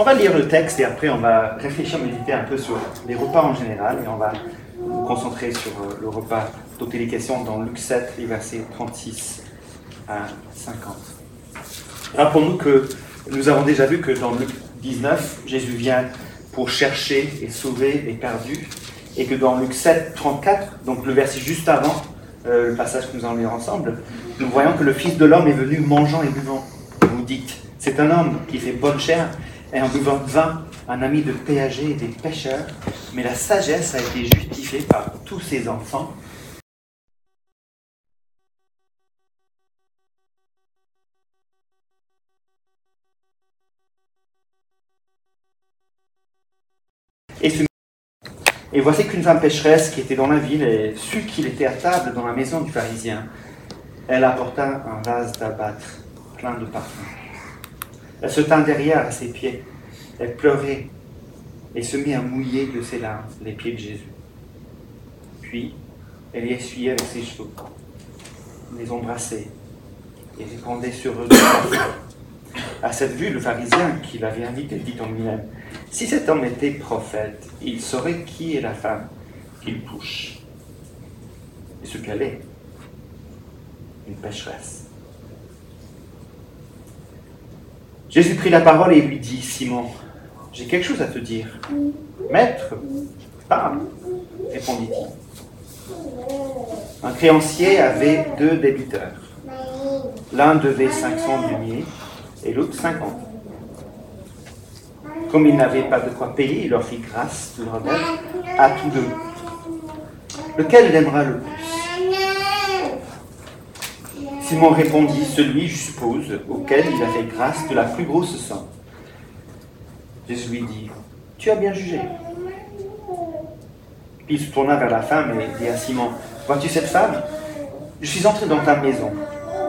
On va lire le texte et après on va réfléchir, méditer un peu sur les repas en général et on va nous concentrer sur euh, le repas dont il est question dans Luc 7, les versets 36 à 50. Rappelons-nous que nous avons déjà vu que dans Luc 19, Jésus vient pour chercher et sauver les perdus et que dans Luc 7, 34, donc le verset juste avant, euh, le passage que nous allons lire ensemble, nous voyons que le Fils de l'homme est venu mangeant et buvant. Vous dites, c'est un homme qui fait bonne chair et en buvant vin, un ami de péager et des pêcheurs, mais la sagesse a été justifiée par tous ses enfants. Et, et voici qu'une femme pécheresse qui était dans la ville et sut qu'il était à table dans la maison du pharisien. Elle apporta un vase d'abâtre plein de parfums. Elle se tint derrière à ses pieds. Elle pleurait et se mit à mouiller de ses larmes les pieds de Jésus. Puis, elle y essuyait avec ses cheveux, les embrassait et répandait sur eux. À cette vue, le pharisien qui l'avait invité dit en lui-même Si cet homme était prophète, il saurait qui est la femme qu'il touche et ce qu'elle est une pécheresse. Jésus prit la parole et lui dit Simon, j'ai quelque chose à te dire. Maître, parle, répondit-il. Un créancier avait deux débiteurs. L'un devait 500 deniers et l'autre 50. Comme ils n'avaient pas de quoi payer, il leur fit grâce de leur à tous deux. Lequel l'aimera le plus? Simon répondit, celui, je suppose, auquel il a fait grâce de la plus grosse somme. Jésus lui dit, tu as bien jugé. Puis il se tourna vers la femme et dit à Simon, vois-tu cette femme? Je suis entré dans ta maison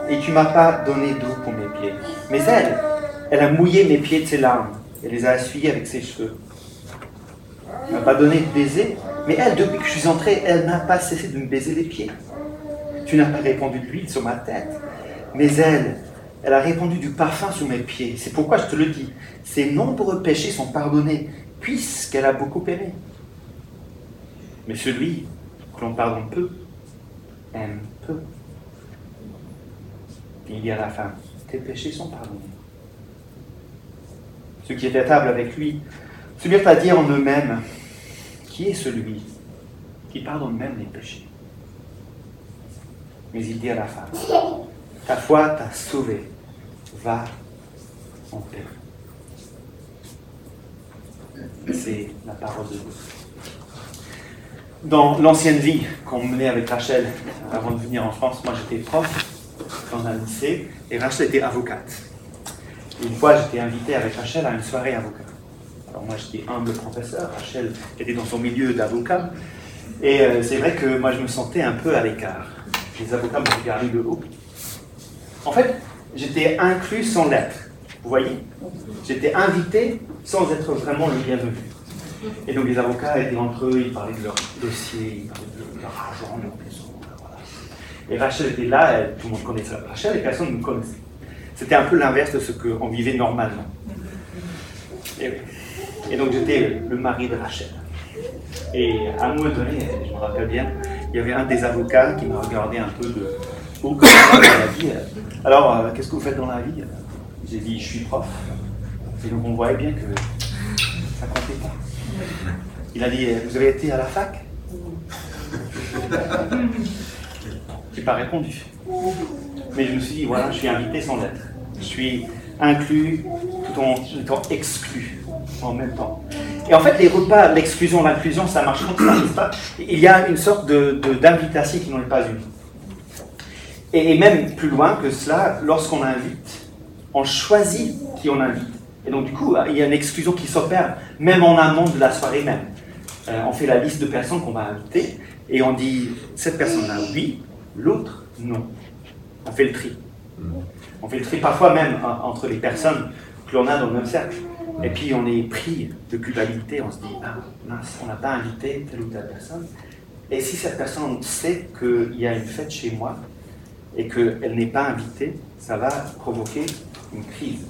et tu m'as pas donné d'eau pour mes pieds. Mais elle, elle a mouillé mes pieds de ses larmes et les a essuyés avec ses cheveux. Elle m'a pas donné de baiser, mais elle, depuis que je suis entré, elle n'a pas cessé de me baiser les pieds. Tu n'as pas répandu de l'huile sur ma tête, mais elle, elle a répandu du parfum sur mes pieds. C'est pourquoi je te le dis, ses nombreux péchés sont pardonnés, puisqu'elle a beaucoup aimé. Mais celui que l'on pardonne peu, aime peu. Il dit à la femme, tes péchés sont pardonnés. Ceux qui étaient à table avec lui se mirent à dire en eux-mêmes, qui est celui qui pardonne même les péchés Mais il dit à la femme, ta foi t'a sauvé, va en paix. C'est la parole de Dieu. Dans l'ancienne vie qu'on menait avec Rachel avant de venir en France, moi j'étais prof dans un lycée et Rachel était avocate. Une fois j'étais invité avec Rachel à une soirée avocat. Alors moi j'étais humble professeur, Rachel était dans son milieu d'avocat. Et euh, c'est vrai que moi je me sentais un peu à l'écart. Les avocats me regardaient de haut. En fait, j'étais inclus sans l'être. Vous voyez? J'étais invité sans être vraiment le bienvenu. Et donc les avocats étaient entre eux, ils parlaient de leur dossier, ils parlaient de leur argent, de leur maison. Et Rachel était là, tout le monde connaissait Rachel et personne ne me connaissait. C'était un peu l'inverse de ce qu'on vivait normalement. Et, et donc j'étais le mari de Rachel. Et à un moment donné, je me rappelle bien, il y avait un des avocats qui m'a regardé un peu de haut comme dans la vie. Alors, euh, qu'est-ce que vous faites dans la vie? J'ai dit, je suis prof. Et donc on voyait bien que ça comptait pas. Il a dit, vous avez été à la fac? J'ai pas répondu. Mais je me suis dit, voilà, je suis invité sans l'être. Je suis inclus tout en étant exclu en même temps. Et en fait, les repas, l'exclusion, l'inclusion, ça marche comme ça, n'est-ce pas Il y a une sorte de- de- d'invitation qui n'en est pas une. Et, même plus loin que cela, lorsqu'on invite, on choisit qui on invite. Et donc, du coup, il y a une exclusion qui s'opère même en amont de la soirée même. Euh, on fait la liste de personnes qu'on va inviter et on dit cette personne-là, oui, l'autre, non. On fait le tri. On fait le tri parfois même en- entre les personnes que l'on a dans le même cercle. Et puis on est pris de culpabilité, on se dit, ah mince, on n'a pas invité telle ou telle personne. Et si cette personne sait qu'il y a une fête chez moi et qu'elle n'est pas invitée, ça va provoquer une crise.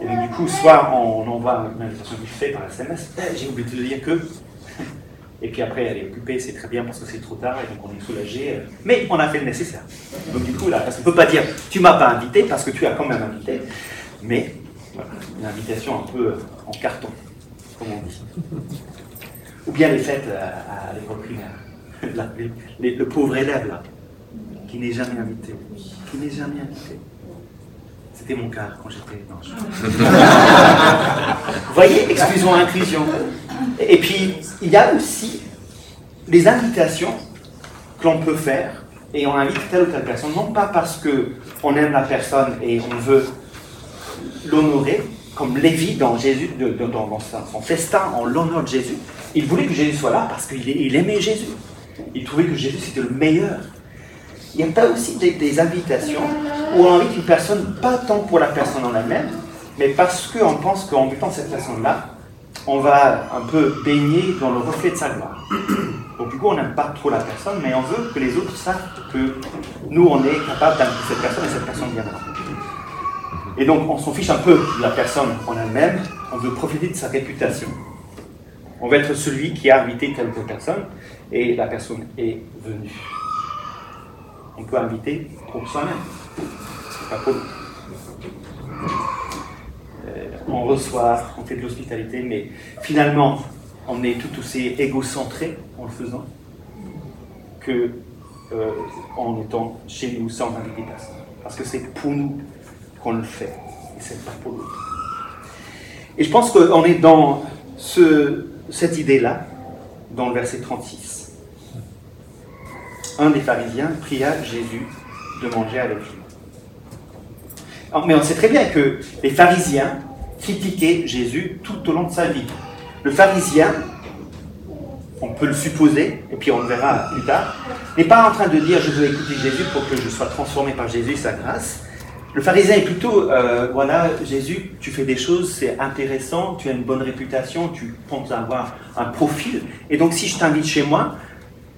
Et donc, du coup, soit on envoie une invitation vite fait par SMS, eh, j'ai oublié de dire que. Et puis après, elle est occupée, c'est très bien parce que c'est trop tard et donc on est soulagé. Mais on a fait le nécessaire. Donc du coup, parce qu'on ne peut pas dire tu m'as pas invité parce que tu as quand même invité. Mais voilà, une invitation un peu en carton, comme on dit. Ou bien les fêtes à, l'école primaire. le pauvre élève là, qui n'est jamais invité. Qui n'est jamais invité. C'était mon cas quand j'étais. Vous voyez, exclusion, inclusion. Et puis, il y a aussi les invitations que l'on peut faire et on invite telle ou telle personne, non pas parce qu'on aime la personne et on veut l'honorer, comme Lévi dans, Jésus, dans son festin en l'honneur de Jésus. Il voulait que Jésus soit là parce qu'il aimait Jésus. Il trouvait que Jésus c'était le meilleur. Il y a aussi des, invitations où on invite une personne, pas tant pour la personne en elle-même, mais parce qu'on pense qu'en invitant cette personne-là, on va un peu baigner dans le reflet de sa gloire. Donc du coup, on n'aime pas trop la personne, mais on veut que les autres savent que nous, on est capable d'inviter cette personne et cette personne viendra. Et donc, on s'en fiche un peu de la personne en elle-même, on veut profiter de sa réputation. On veut être celui qui a invité telle ou telle personne, et la personne est venue on peut inviter pour soi-même, pas euh, on reçoit, on fait de l'hospitalité, mais finalement, on est tout aussi égocentré en le faisant que euh, en étant chez nous sans inviter personne. Parce que c'est pour nous qu'on le fait, et c'est l'autre. Et je pense qu'on est dans ce, cette idée-là, dans le verset 36 un des pharisiens pria Jésus de manger avec lui. Mais on sait très bien que les pharisiens critiquaient Jésus tout au long de sa vie. Le pharisien, on peut le supposer, et puis on le verra plus tard, n'est pas en train de dire je veux écouter Jésus pour que je sois transformé par Jésus, sa grâce. Le pharisien est plutôt, euh, voilà, Jésus, tu fais des choses, c'est intéressant, tu as une bonne réputation, tu penses avoir un profil, et donc si je t'invite chez moi,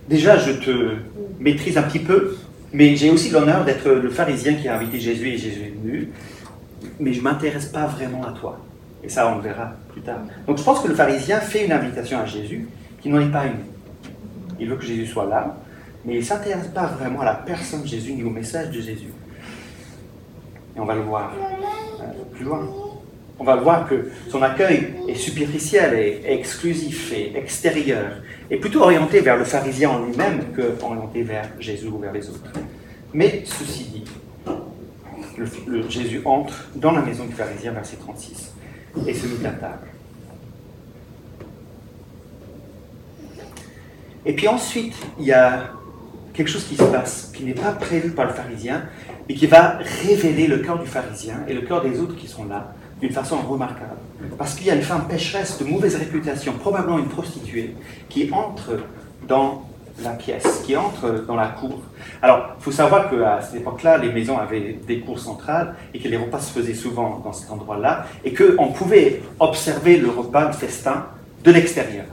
déjà, je te maîtrise un petit peu, mais j'ai aussi l'honneur d'être le pharisien qui a invité Jésus et Jésus est venu, mais je ne m'intéresse pas vraiment à toi. Et ça, on le verra plus tard. Donc je pense que le pharisien fait une invitation à Jésus qui n'en est pas une. Il veut que Jésus soit là, mais il ne s'intéresse pas vraiment à la personne de Jésus ni au message de Jésus. Et on va le voir euh, plus loin on va voir que son accueil est superficiel et exclusif et extérieur, et plutôt orienté vers le pharisien en lui-même que orienté vers Jésus ou vers les autres. Mais ceci dit, Jésus entre dans la maison du pharisien, verset 36, et se met à table. Et puis ensuite, il y a quelque chose qui se passe, qui n'est pas prévu par le pharisien, mais qui va révéler le cœur du pharisien et le cœur des autres qui sont là, d'une façon remarquable. Parce qu'il y a une femme pécheresse de mauvaise réputation, probablement une prostituée, qui entre dans la pièce, qui entre dans la cour. Alors, il faut savoir qu'à cette époque-là, les maisons avaient des cours centrales et que les repas se faisaient souvent dans cet endroit-là et qu'on pouvait observer le repas, le festin, de l'extérieur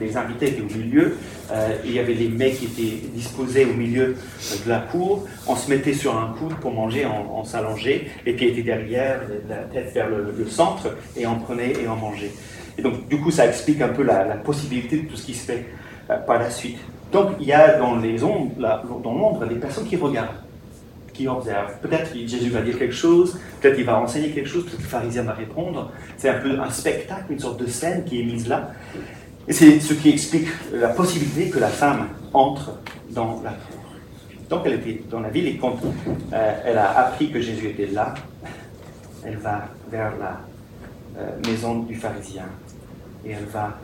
les invités étaient au milieu, euh, il y avait les mets qui étaient disposés au milieu de la cour, on se mettait sur un coude pour manger, on, s'allongeait, les pieds étaient derrière, la tête vers le, centre, et on prenait et on mangeait. Et donc, du coup, ça explique un peu la, possibilité de tout ce qui se fait euh, par la suite. Donc, il y a dans les ombres, dans l'ombre, des personnes qui regardent, qui observent. Peut-être Jésus va dire quelque chose, peut-être il va enseigner quelque chose, peut-être le pharisien va répondre. C'est un peu un spectacle, une sorte de scène qui est mise là. Et c'est ce qui explique la possibilité que la femme entre dans la cour. Donc elle était dans la ville et quand euh, elle a appris que Jésus était là, elle va vers la euh, maison du pharisien et elle va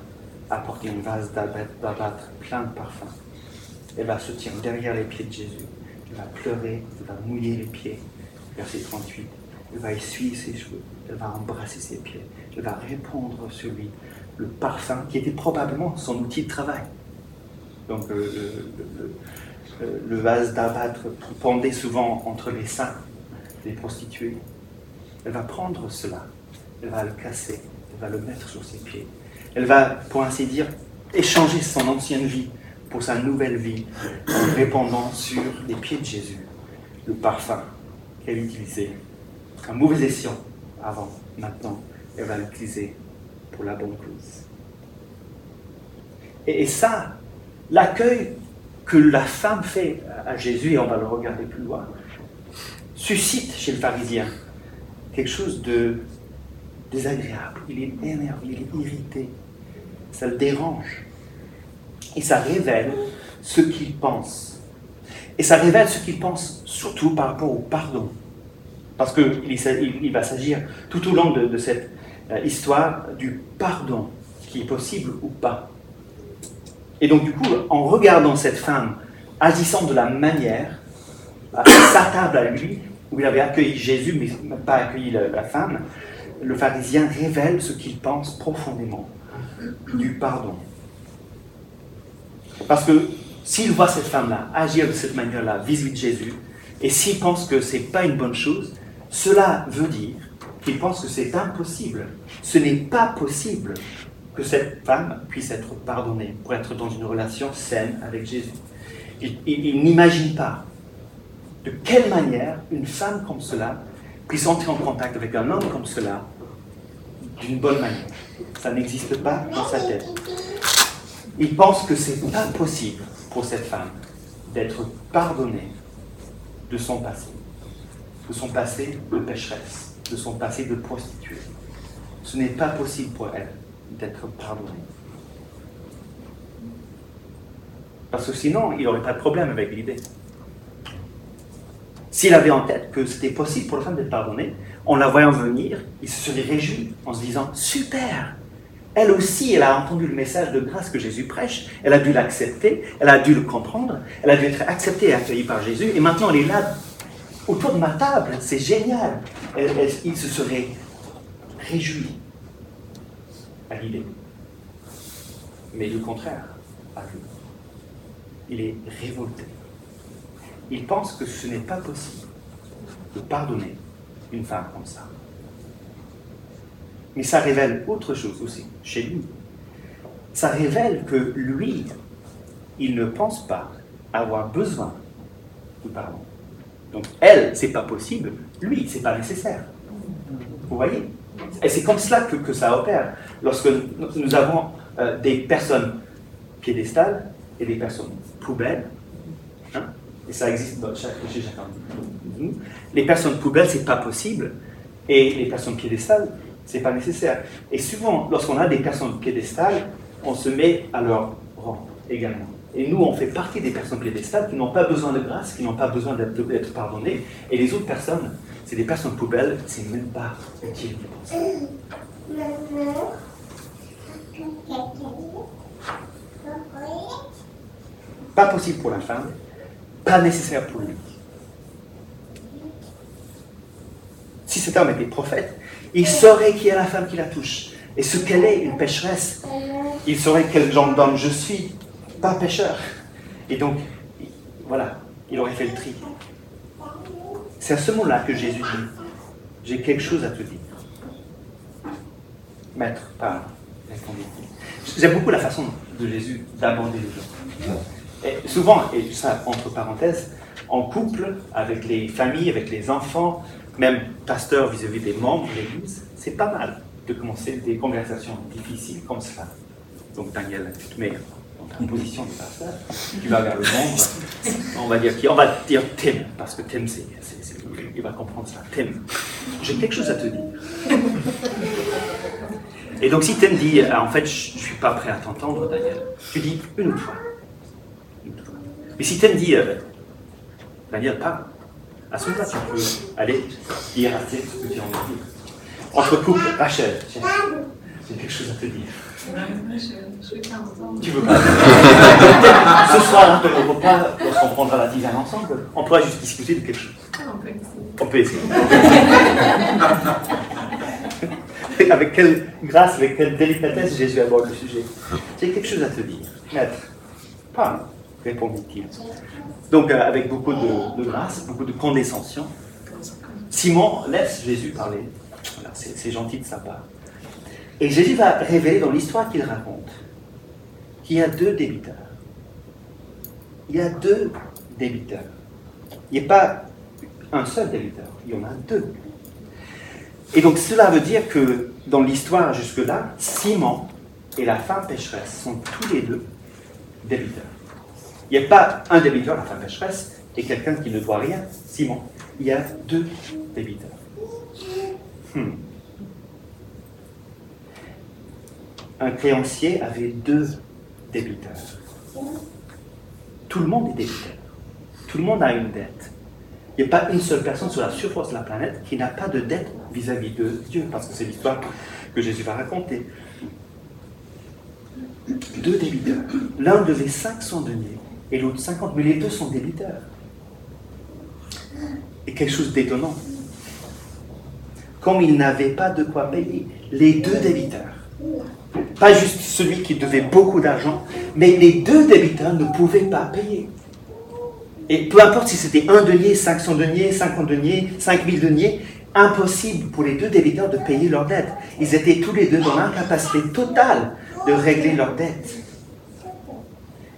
apporter une vase d'abattre plein de parfums. Elle va se tenir derrière les pieds de Jésus. Elle va pleurer, elle va mouiller les pieds. Verset 38. Elle va essuyer ses cheveux. Elle va embrasser ses pieds. Elle va répondre sur lui le parfum qui était probablement son outil de travail. Donc euh, le, vase d'abattre pendait souvent entre les seins des prostituées. Elle va prendre cela, elle va le casser, elle va le mettre sur ses pieds. Elle va, pour ainsi dire, échanger son ancienne vie pour sa nouvelle vie en répandant sur les pieds de Jésus le parfum qu'elle utilisait, un mauvais escient avant maintenant, elle va l'utiliser la bonne cause. Et, ça, l'accueil que la femme fait à Jésus, et on va le regarder plus loin, suscite chez le pharisien quelque chose de désagréable. Il est énervé, il est irrité. Ça le dérange. Et ça révèle ce qu'il pense. Et ça révèle ce qu'il pense surtout par rapport au pardon. Parce qu'il il va s'agir tout au long de, cette histoire du pardon, qui est possible ou pas. Et donc du coup, en regardant cette femme agissant de la manière, à sa table à lui, où il avait accueilli Jésus, mais pas accueilli la, femme, le pharisien révèle ce qu'il pense profondément du pardon. Parce que s'il voit cette femme-là agir de cette manière-là vis-à-vis de Jésus, et s'il pense que ce n'est pas une bonne chose, cela veut dire qu'il pense que c'est impossible. Ce n'est pas possible que cette femme puisse être pardonnée pour être dans une relation saine avec Jésus. il n'imagine pas de quelle manière une femme comme cela puisse entrer en contact avec un homme comme cela d'une bonne manière. Ça n'existe pas dans sa tête. Il pense que c'est pas possible pour cette femme d'être pardonnée de son passé, de son passé de pécheresse, de son passé de prostituée. Ce n'est pas possible pour elle d'être pardonnée. Parce que sinon, il n'aurait pas de problème avec l'idée. S'il avait en tête que c'était possible pour la femme d'être pardonnée, en la voyant venir, il se serait réjoui en se disant Super Elle aussi, elle a entendu le message de grâce que Jésus prêche, elle a dû l'accepter, elle a dû le comprendre, elle a dû être acceptée et accueillie par Jésus, et maintenant elle est là autour de ma table, c'est génial. il se serait réjoui à l'idée. Mais le contraire arrive. Il est révolté il pense que ce n'est pas possible de pardonner une femme comme ça. Mais ça révèle autre chose aussi chez lui. Ça révèle que lui, il ne pense pas avoir besoin de pardon. Donc elle, c'est pas possible, lui, c'est pas nécessaire. Vous voyez? Et c'est comme cela que, ça opère. Lorsque nous avons euh, des personnes piédestales et des personnes poubelles, hein, et ça existe dans chaque, chez chacun de nous. Les personnes poubelles, c'est pas possible, et les personnes piédestales, c'est pas nécessaire. Et souvent, lorsqu'on a des personnes piédestales, on se met à leur rang également. Et nous, on fait partie des personnes piédestales qui n'ont pas besoin de grâce, qui n'ont pas besoin d'être pardonnées. Et les autres personnes, c'est des personnes poubelles, c'est même pas utile Pas possible pour la femme, pas nécessaire pour lui. Si cet homme était prophète, il saurait qui est la femme qui la touche et ce qu'elle est, une pécheresse. Il saurait quel genre d'homme je suis, pas pécheur. Et donc, voilà, il aurait fait le tri. C'est à ce moment-là que Jésus dit, j'ai quelque chose à te dire. Maître, parle, J'aime beaucoup la façon de Jésus d'aborder les gens. Souvent, et ça entre parenthèses, en couple, avec les familles, avec les enfants, même pasteur vis-à-vis des membres de l'Église, c'est pas mal de commencer des conversations difficiles comme ça. Donc Daniel, tu te mets en position de pasteur, tu vas vers le membre, on va dire qui On va dire Tim, parce que Tim, c'est, il va comprendre ça. Tim, j'ai quelque chose à te dire. Et donc si Tim dit, ah, en fait, je ne suis pas prêt à t'entendre, Daniel, tu dis une fois. Mais si tu me dis, euh, Daniel, pas, à ce moment-là, tu peux aller dire à ce que tu as envie dire. Entre couple, Rachel, j'ai quelque chose à te dire. Tu veux pas Ce soir, on ne peut pas, lorsqu'on prendra la tisane ensemble, on pourra juste discuter de quelque chose. On peut essayer. avec quelle grâce, avec quelle délicatesse Jésus aborde le sujet. J'ai quelque chose à te dire. Maître, parle répondit-il. Donc, euh, avec beaucoup de, grâce, beaucoup de condescension, Simon laisse Jésus parler. c'est gentil de sa part. Et Jésus va révéler dans l'histoire qu'il raconte qu'il y a deux débiteurs. Il y a deux débiteurs. Il n'y a pas un seul débiteur, il y en a deux. Et donc cela veut dire que dans l'histoire jusque-là, Simon et la femme pécheresse sont tous les deux débiteurs. Il n'y a pas un débiteur, la femme pécheresse, et quelqu'un qui ne doit rien, Simon. Il y a deux débiteurs. Hmm. Un créancier avait deux débiteurs. Tout le monde est débiteur. Tout le monde a une dette. Il n'y a pas une seule personne sur la surface de la planète qui n'a pas de dette vis-à-vis de Dieu, parce que c'est l'histoire que Jésus va raconter. Deux débiteurs. L'un devait 500 deniers et l'autre 50, mais les deux sont débiteurs. Et quelque chose d'étonnant. Comme ils n'avaient pas de quoi payer, les deux débiteurs, pas juste celui qui devait beaucoup d'argent, mais les deux débiteurs ne pouvaient pas payer. Et peu importe si c'était un denier, 500 deniers, 50 deniers, 5000 deniers, impossible pour les deux débiteurs de payer leurs dettes. Ils étaient tous les deux dans l'incapacité totale de régler leurs dettes.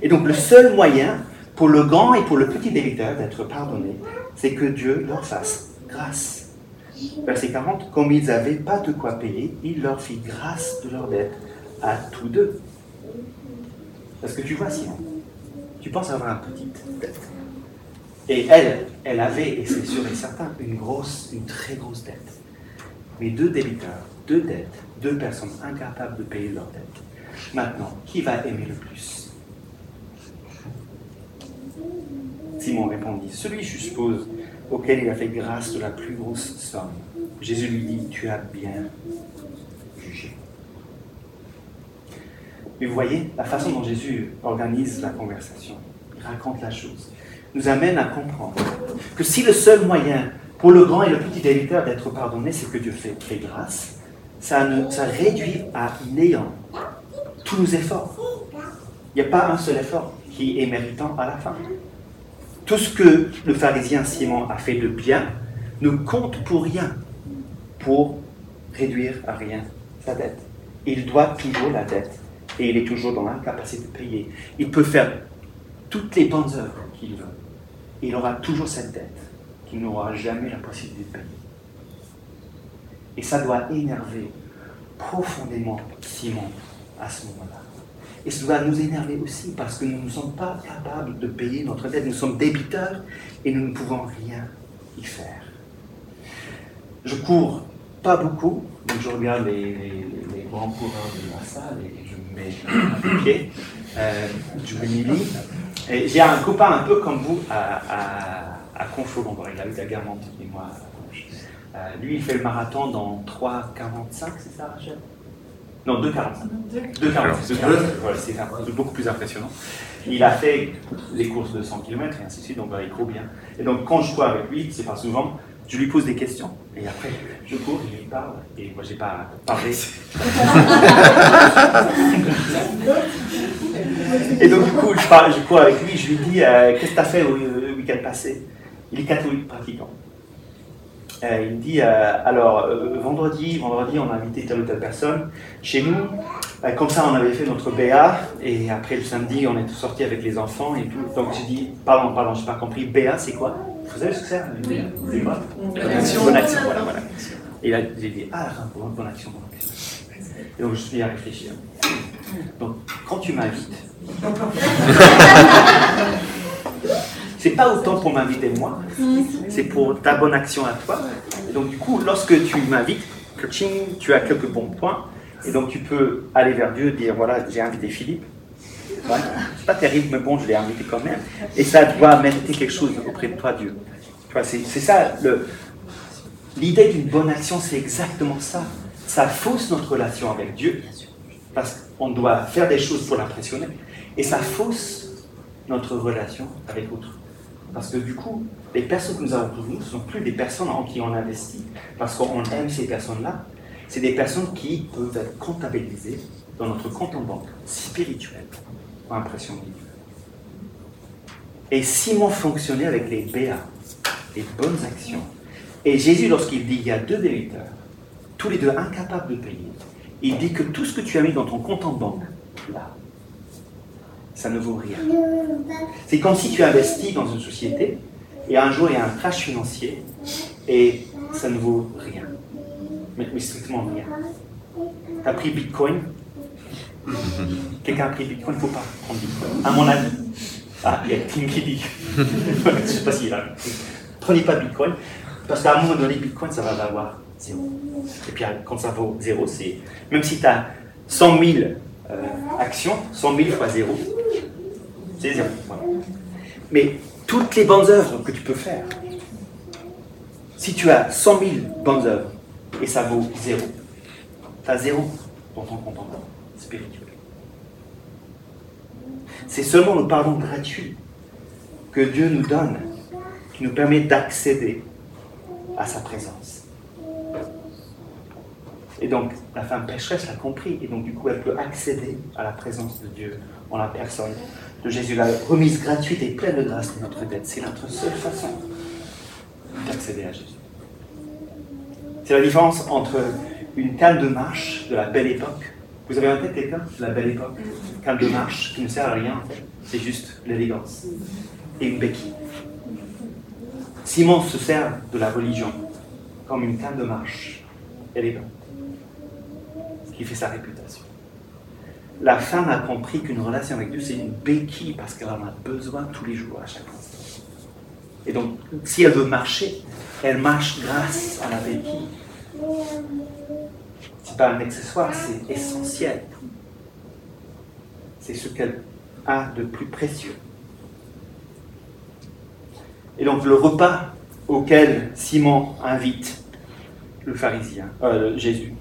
Et donc le seul moyen pour le grand et pour le petit débiteur d'être pardonné, c'est que Dieu leur fasse grâce. Verset 40, comme ils n'avaient pas de quoi payer, il leur fit grâce de leurs dettes à tous deux. Parce que tu vois, Simon, tu penses avoir une petite dette. Et elle, elle avait, et c'est sûr et certain, une grosse, une très grosse dette. Mais deux débiteurs, deux dettes, deux personnes incapables de payer leur dette. Maintenant, qui va aimer le plus? Simon répondit, celui, je suppose, auquel il a fait grâce de la plus grosse somme. Jésus lui dit, tu as bien jugé. Mais vous voyez, la façon dont Jésus organise la conversation, il raconte la chose, nous amène à comprendre que si le seul moyen pour le grand et le petit débiteur d'être pardonné, c'est que Dieu fait, grâce, ça, ça réduit à néant tous nos efforts. Il n'y a pas un seul effort qui est méritant à la fin. Tout ce que le pharisien Simon a fait de bien ne compte pour rien pour réduire à rien sa dette. Il doit toujours la dette et il est toujours dans l'incapacité de payer. Il peut faire toutes les bonnes œuvres qu'il veut il aura toujours cette dette qu'il n'aura jamais la possibilité de payer. Et ça doit énerver profondément Simon à ce moment-là. Et doit nous énerver aussi parce que nous ne sommes pas capables de payer notre dette. Nous sommes débiteurs et nous ne pouvons rien y faire. Je cours pas beaucoup, donc je regarde les, grands coureurs de la salle et je me mets à pied. Je me j'ai un copain un peu comme vous à, à, à il habite à Guermantes et moi euh, lui, il fait le marathon dans 3,45, c'est ça, Rachel? Non, 2,45. 2,45, voilà, c'est beaucoup plus impressionnant. Il a fait les courses de 100 km et ainsi de suite, donc il court bien. Et donc quand je cours avec lui, c'est pas souvent, je lui pose des questions. Et après, je cours, je lui parle, et moi, j'ai pas parlé. et donc, du coup, je, parle, je cours avec lui, je lui dis euh, Qu'est-ce que tu as fait le week-end passé? Il est catholique pratiquant. Euh, il me dit euh, Alors, vendredi, vendredi, on a invité telle ou telle personne chez nous. comme ça, on avait fait notre BA, et après le samedi, on est tous sortis avec les enfants et tout. Donc, j'ai dit Pardon, pardon, je n'ai pas compris. BA, c'est quoi? Vous savez ce que c'est? Bonne action. Bonne action, voilà, voilà. Et là, j'ai dit, ah, bonne, bonne action, bonne action. Et donc, je suis à réfléchir. Donc, quand tu m'invites, c'est pas autant pour m'inviter moi, c'est pour ta bonne action à toi. Et donc, du coup, lorsque tu m'invites, tu as quelques bons points, et donc tu peux aller vers Dieu dire, voilà, j'ai invité Philippe, c'est pas terrible, mais bon, je l'ai invité quand même. Et ça doit mériter quelque chose auprès de toi, Dieu. c'est ça, l'idée d'une bonne action, c'est exactement ça. Ça fausse notre relation avec Dieu, parce qu'on doit faire des choses pour l'impressionner, et ça fausse notre relation avec autrui. Parce que du coup, les personnes que nous avons pour nous ne sont plus des personnes en qui on investit, parce qu'on aime ces personnes-là. C'est des personnes qui peuvent être comptabilisées dans notre compte en banque spirituel impression vive. Et Simon fonctionnait avec les BA, les bonnes actions. Et Jésus, lorsqu'il dit il y a deux débiteurs, tous les deux incapables de payer, il dit que tout ce que tu as mis dans ton compte en banque, là, ça ne vaut rien. C'est comme si tu investis dans une société et un jour il y a un crash financier et ça ne vaut rien. mais, strictement rien. Tu as pris Bitcoin? Quelqu'un a pris Bitcoin, il ne faut pas prendre Bitcoin. À mon avis. Ah, il y a Tim qui dit. je ne sais pas s'il a. Prenez pas Bitcoin, parce qu'à un moment donné, Bitcoin, ça va valoir zéro. Et puis quand ça vaut zéro, c'est. Même si tu as 100 000 actions, 100 000 fois zéro, c'est zéro. Mais toutes les bonnes œuvres que tu peux faire, si tu as 100 000 bonnes œuvres et ça vaut zéro, tu as zéro dans ton compte spirituel. C'est seulement le pardon gratuit que Dieu nous donne qui nous permet d'accéder à sa présence. Et donc, la femme pécheresse l'a compris, et donc du coup, elle peut accéder à la présence de Dieu en la personne de Jésus. La remise gratuite et pleine de grâce de notre dette, c'est notre seule façon d'accéder à Jésus. C'est la différence entre une canne de marche de la belle époque. Vous avez en tête quelqu'un de la belle époque? Canne de marche qui ne sert à rien, c'est juste l'élégance. Et une béquille. Simon se sert de la religion comme une canne de marche élégante, qui fait sa réputation. La femme a compris qu'une relation avec Dieu, c'est une béquille parce qu'elle en a besoin tous les jours, à chaque instant. Et donc, si elle veut marcher, elle marche grâce à la béquille. Ce n'est pas un accessoire, c'est essentiel. C'est ce qu'elle a de plus précieux. Et donc le repas auquel Simon invite le pharisien, euh, Jésus,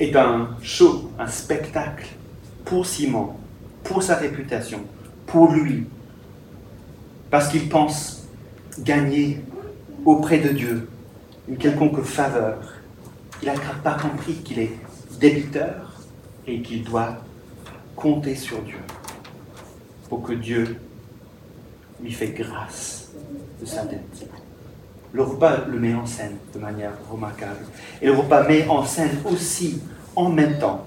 est un show, un spectacle pour Simon, pour sa réputation, pour lui, parce qu'il pense gagner auprès de Dieu une quelconque faveur. Il n'a pas compris qu'il est débiteur et qu'il doit compter sur Dieu pour que Dieu lui fait grâce de sa dette. Le repas le met en scène de manière remarquable. Et le repas met en scène aussi, en même temps,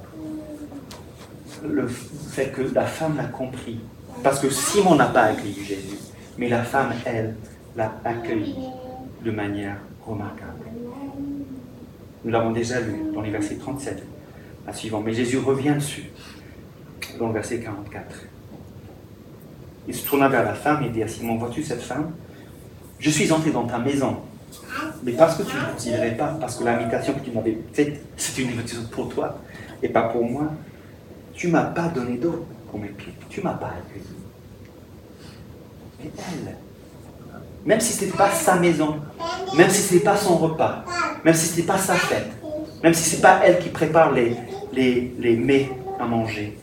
le fait que la femme l'a compris. Parce que Simon n'a pas accueilli Jésus, mais la femme, elle, l'a accueilli de manière remarquable. Nous l'avons déjà lu dans les versets 37 à suivant, mais Jésus revient dessus dans le verset 44. Il se tourna vers la femme et dit à Simon, vois-tu cette femme? Je suis entré dans ta maison, mais parce que tu ne considérais pas, parce que l'invitation que tu m'avais faite, c'est une invitation pour toi et pas pour moi, tu ne m'as pas donné d'eau pour mes pieds, tu ne m'as pas accueilli. Mais elle, même si ce n'était pas sa maison, même si ce n'était pas son repas, même si ce n'était pas sa fête, même si ce n'est pas elle qui prépare les, les, les mets à manger,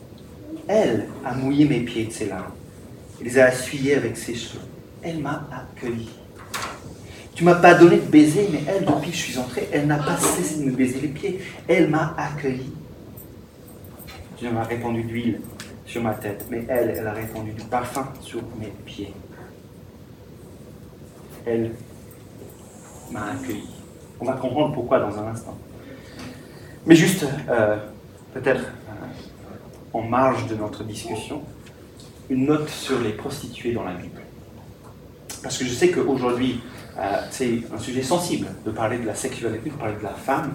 elle a mouillé mes pieds de ses larmes. Elle les a essuyés avec ses cheveux. Elle m'a accueilli. Tu m'as pas donné de baiser, mais elle, depuis que je suis entré, elle n'a pas cessé de me baiser les pieds. Elle m'a accueilli. Je m'ai répandu d'huile sur ma tête, mais elle, elle a répandu du parfum sur mes pieds elle m'a accueilli. On va comprendre pourquoi dans un instant. Mais juste, euh, peut-être euh, en marge de notre discussion, une note sur les prostituées dans la Bible. Parce que je sais qu'aujourd'hui, euh, c'est un sujet sensible de parler de la sexualité, de parler de la femme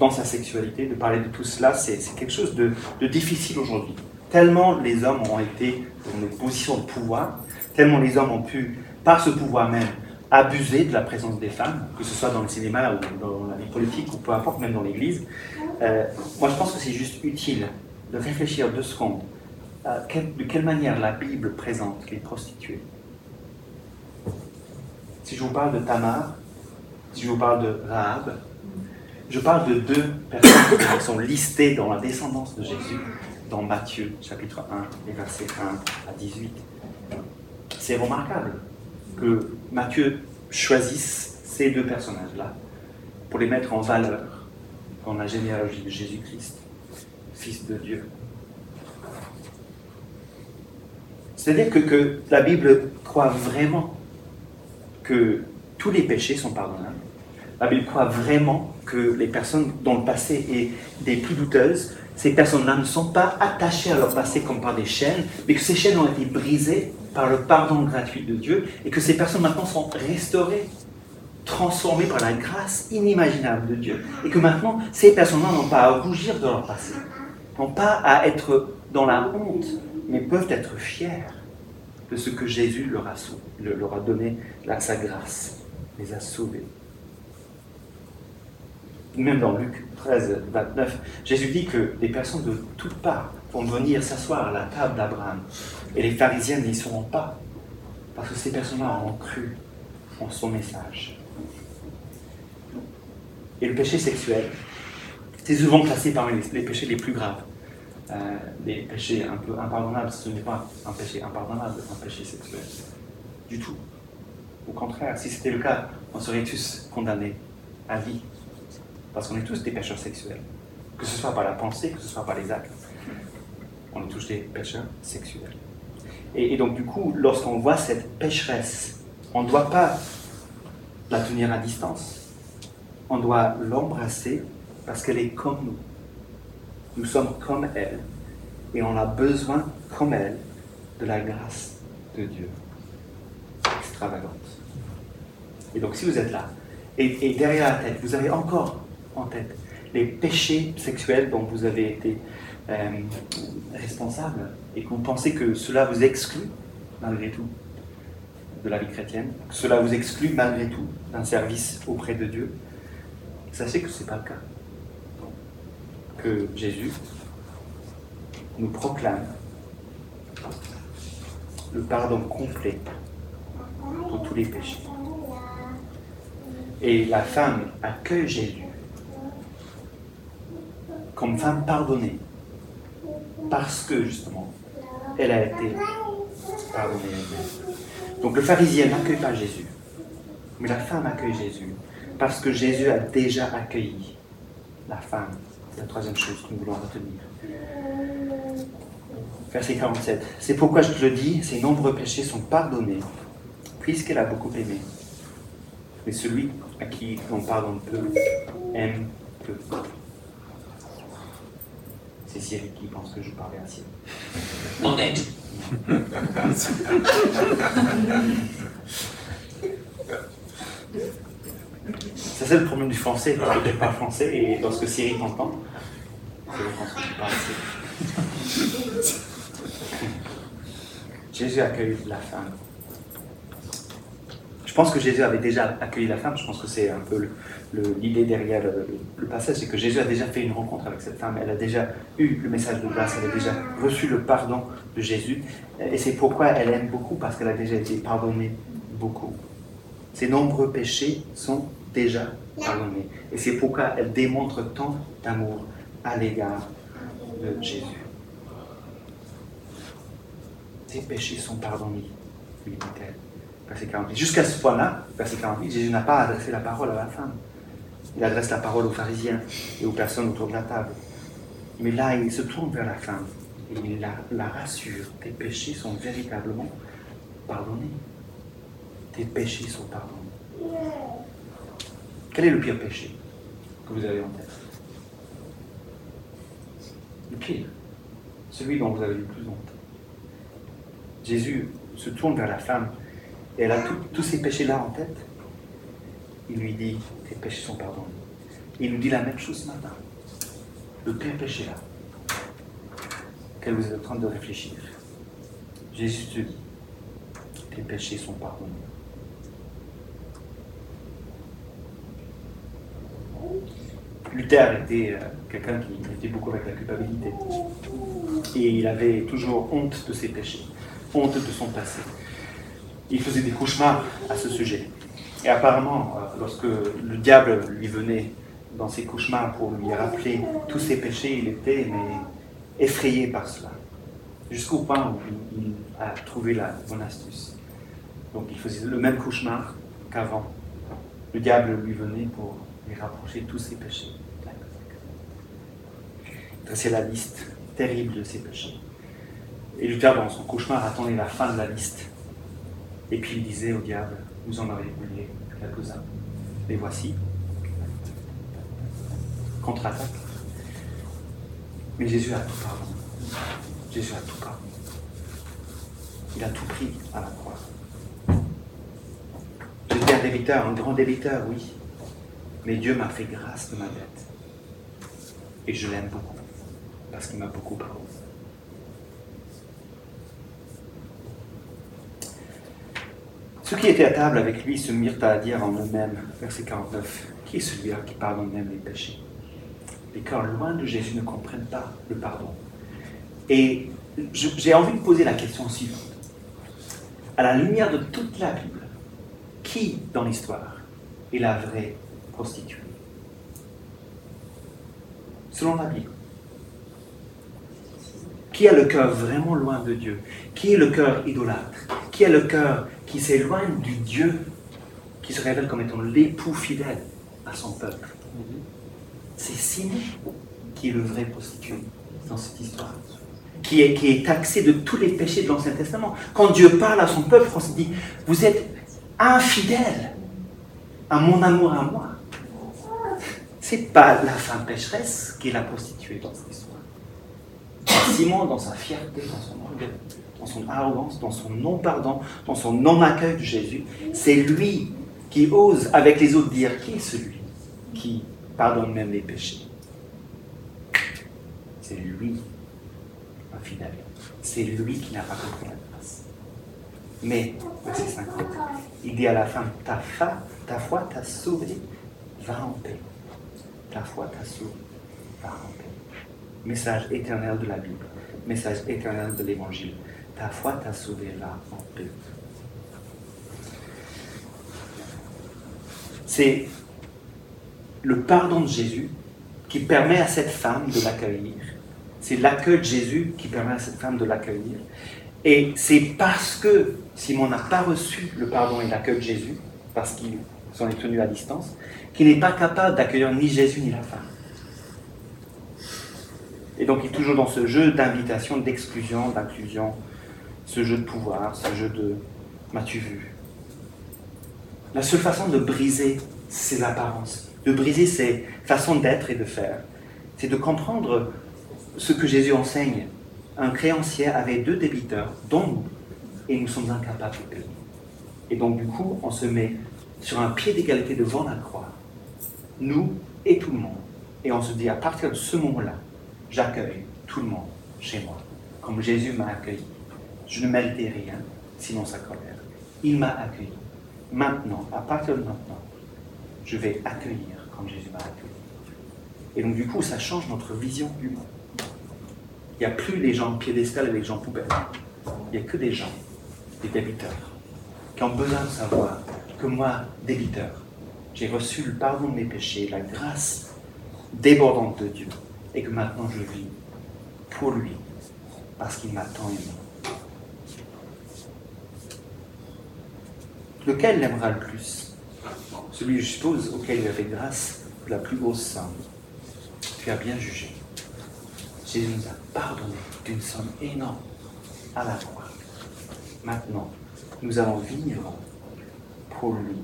dans sa sexualité, de parler de tout cela, c'est quelque chose de, difficile aujourd'hui. Tellement les hommes ont été dans une position de pouvoir, tellement les hommes ont pu, par ce pouvoir même, abuser de la présence des femmes, que ce soit dans le cinéma ou dans la vie politique ou peu importe, même dans l'Église. Euh, moi, je pense que c'est juste utile de réfléchir deux secondes à de quelle manière la Bible présente les prostituées. Si je vous parle de Tamar, si je vous parle de Rahab, je parle de deux personnes qui sont listées dans la descendance de Jésus dans Matthieu chapitre 1, les versets 1 à 18. C'est remarquable que Matthieu choisisse ces deux personnages-là pour les mettre en valeur dans la généalogie de Jésus-Christ, Fils de Dieu. C'est-à-dire que, que, la Bible croit vraiment que tous les péchés sont pardonnables. La Bible croit vraiment que les personnes dont le passé est des plus douteuses, ces personnes-là ne sont pas attachées à leur passé comme par des chaînes, mais que ces chaînes ont été brisées par le pardon gratuit de Dieu et que ces personnes maintenant sont restaurées transformés par la grâce inimaginable de Dieu. Et que maintenant, ces personnes-là n'ont pas à rougir de leur passé, n'ont pas à être dans la honte, mais peuvent être fiers de ce que Jésus leur a, leur a donné, sa grâce, les a sauvés. Même dans Luc 13, 29, Jésus dit que des personnes de toutes parts vont venir s'asseoir à la table d'Abraham. Et les pharisiens n'y seront pas, parce que ces personnes-là ont cru en son message. Et le péché sexuel, c'est souvent classé parmi les, péchés les plus graves. Euh, les péchés un peu impardonnables, ce n'est pas un péché impardonnable, un péché sexuel. Du tout. Au contraire, si c'était le cas, on serait tous condamnés à vie. Parce qu'on est tous des pécheurs sexuels. Que ce soit par la pensée, que ce soit par les actes. On est tous des pécheurs sexuels. Et, et donc, du coup, lorsqu'on voit cette pécheresse, on ne doit pas la tenir à distance. On doit l'embrasser parce qu'elle est comme nous. Nous sommes comme elle et on a besoin, comme elle, de la grâce de Dieu. Extravagante. Et donc si vous êtes là, et, derrière la tête, vous avez encore en tête les péchés sexuels dont vous avez été euh, responsable et que vous pensez que cela vous exclut malgré tout de la vie chrétienne, que cela vous exclut malgré tout d'un service auprès de Dieu, sachez que ce n'est pas le cas que Jésus nous proclame le pardon complet pour tous les péchés. Et la femme accueille Jésus comme femme pardonnée parce que justement elle a été pardonnée elle-même. Donc le pharisien n'accueille pas Jésus, mais la femme accueille Jésus parce que Jésus a déjà accueilli la femme la troisième chose que nous voulons retenir. Verset 47. C'est pourquoi je te le dis, ses nombreux péchés sont pardonnés, puisqu'elle a beaucoup aimé. Mais celui à qui l'on pardonne peu, aime peu. C'est Cyril qui pense que je parlais ainsi. Honnête. Ça, c'est le problème du français. Tu pas français et lorsque Cyril t'entend, c'est le français qui parle. Jésus accueille la femme. Je pense que Jésus avait déjà accueilli la femme. Je pense que c'est un peu l'idée derrière le, passage, c'est que Jésus a déjà fait une rencontre avec cette femme. Elle a déjà eu le message de grâce. Elle a déjà reçu le pardon de Jésus. Et c'est pourquoi elle aime beaucoup, parce qu'elle a déjà été pardonnée beaucoup. Ses nombreux péchés sont déjà pardonnée. Et c'est pourquoi elle démontre tant d'amour à l'égard de Jésus. Tes péchés sont pardonnés, lui dit-elle. Verset 48. Jusqu'à ce point-là, verset 48, Jésus n'a pas adressé la parole à la femme. Il adresse la parole aux pharisiens et aux personnes autour de la table. Mais là, il se tourne vers la femme et il la rassure. Tes péchés sont véritablement pardonnés. Tes péchés sont pardonnés. Quel est le pire péché que vous avez en tête Le pire. Celui dont vous avez le plus honte. Jésus se tourne vers la femme et elle a tous ces péchés-là en tête. Il lui dit, tes péchés sont pardonnés. Il nous dit la même chose ce matin. Le pire péché là, qu'elle vous êtes en train de réfléchir. Jésus te dit, tes péchés sont pardonnés. Luther était euh, quelqu'un qui était beaucoup avec la culpabilité. Et il avait toujours honte de ses péchés, honte de son passé. Il faisait des cauchemars à ce sujet. Et apparemment, euh, lorsque le diable lui venait dans ses cauchemars pour lui rappeler tous ses péchés, il était mais, effrayé par cela. Jusqu'au point où il a trouvé la bonne astuce. Donc il faisait le même cauchemar qu'avant. Le diable lui venait pour lui rapprocher tous ses péchés. C'est la liste terrible de ses péchés. Et Luther, dans son cauchemar, attendait la fin de la liste. Et puis il disait au diable, vous en avez oublié quelques-uns. Les voici. Contre-attaque. Mais Jésus a tout pardonné. Jésus a tout pardonné. Il a tout pris à la croix. Je un débiteur, un grand débiteur, oui. Mais Dieu m'a fait grâce de ma dette. Et je l'aime beaucoup, parce qu'il m'a beaucoup pardonné. Ceux qui étaient à table avec lui se mirent à dire en eux-mêmes, verset 49, Qui est celui-là qui pardonne même les péchés? Les cœurs loin de Jésus ne comprennent pas le pardon. Et j'ai envie de poser la question suivante. À la lumière de toute la Bible, qui dans l'histoire est la vraie prostituée Selon la Bible. Qui a le cœur vraiment loin de Dieu? Qui est le cœur idolâtre? Qui a le cœur qui s'éloigne du Dieu qui se révèle comme étant l'époux fidèle à son peuple? C'est Simon qui est le vrai prostitué dans cette histoire qui est, qui est taxé de tous les péchés de l'Ancien Testament. Quand Dieu parle à son peuple, on se dit, vous êtes infidèles à mon amour à moi. C'est pas la femme pécheresse qui est la prostituée dans cette histoire. Simon, dans sa fierté, dans son orgueil, dans son arrogance, dans son non-pardon, dans son non-accueil de Jésus, c'est lui qui ose avec les autres dire qui est celui qui pardonne même les péchés. C'est lui fidèle. C'est lui qui n'a pas compris la grâce. Mais, verset 50, il dit à la femme, ta, foi, ta foi t'a sauvé, va en paix. Ta foi t'a sauvé, va paix. Message éternel de la Bible, message éternel de l'Évangile. Ta foi t'a sauvé, va en paix. C'est le pardon de Jésus qui permet à cette femme de l'accueillir c'est l'accueil de Jésus qui permet à cette femme de l'accueillir. Et c'est parce que Simon n'a pas reçu le pardon et l'accueil de Jésus, parce qu'ils s'en est tenu à distance, qu'il n'est pas capable d'accueillir ni Jésus ni la femme. Et donc il est toujours dans ce jeu d'invitation, d'exclusion, d'inclusion, ce jeu de pouvoir, ce jeu de m'as-tu vu? La seule façon de briser ses apparences, de briser ses façons d'être et de faire, c'est de comprendre ce que Jésus enseigne. Un créancier avait deux débiteurs, dont nous, et nous sommes incapables de payer. Et donc, du coup, on se met sur un pied d'égalité devant la croix, nous et tout le monde. Et on se dit, à partir de ce moment-là, j'accueille tout le monde chez moi, comme Jésus m'a accueilli. Je ne méritais rien, sinon sa colère. Il m'a accueilli. Maintenant, à partir de maintenant, je vais accueillir comme Jésus m'a accueilli. Et donc, du coup, ça change notre vision du monde. Il n'y a plus les gens piédestal et les gens poubelles. Il n'y a que des gens, des débiteurs, qui ont besoin de savoir que moi, débiteur, j'ai reçu le pardon de mes péchés, la grâce débordante de Dieu, et que maintenant je vis pour lui, parce qu'il m'a tant aimé. Lequel l'aimera le plus? Celui, je suppose, auquel il avait grâce la plus grosse somme. Tu as bien jugé. Jésus nous a pardonné d'une somme énorme à la croix. Maintenant, nous allons vivre pour lui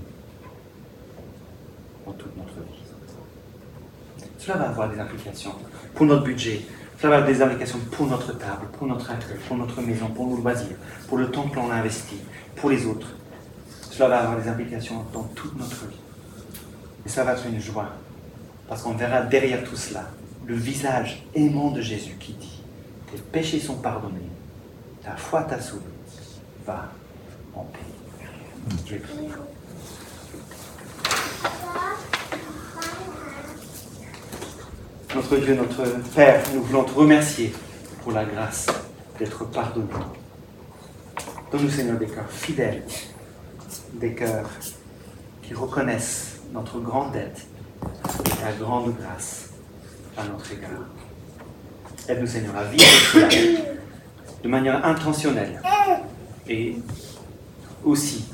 dans toute notre vie. Cela va avoir des implications pour notre budget, cela va avoir des implications pour notre table, pour notre accueil, pour notre maison, pour nos loisirs, pour le temps que l'on a investi, pour les autres. Cela va avoir des implications dans toute notre vie. Et ça va être une joie, parce qu'on verra derrière tout cela le visage aimant de Jésus qui dit Tes péchés sont pardonnés, ta foi t'a sauvé, va en paix. Notre Dieu, notre Père, nous voulons te remercier pour la grâce d'être pardonné. Donne-nous, Seigneur, des cœurs fidèles, des cœurs qui reconnaissent notre grande dette et ta grande grâce à notre égard. Aide-nous, Seigneur, à vivre de manière intentionnelle et aussi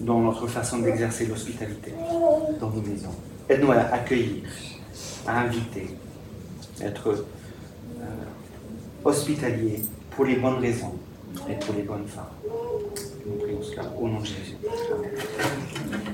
dans notre façon d'exercer l'hospitalité dans nos maisons. Aide-nous à accueillir, à inviter, à être euh, hospitalier pour les bonnes raisons et pour les bonnes fins. Nous prions cela au nom de Jésus. Amen.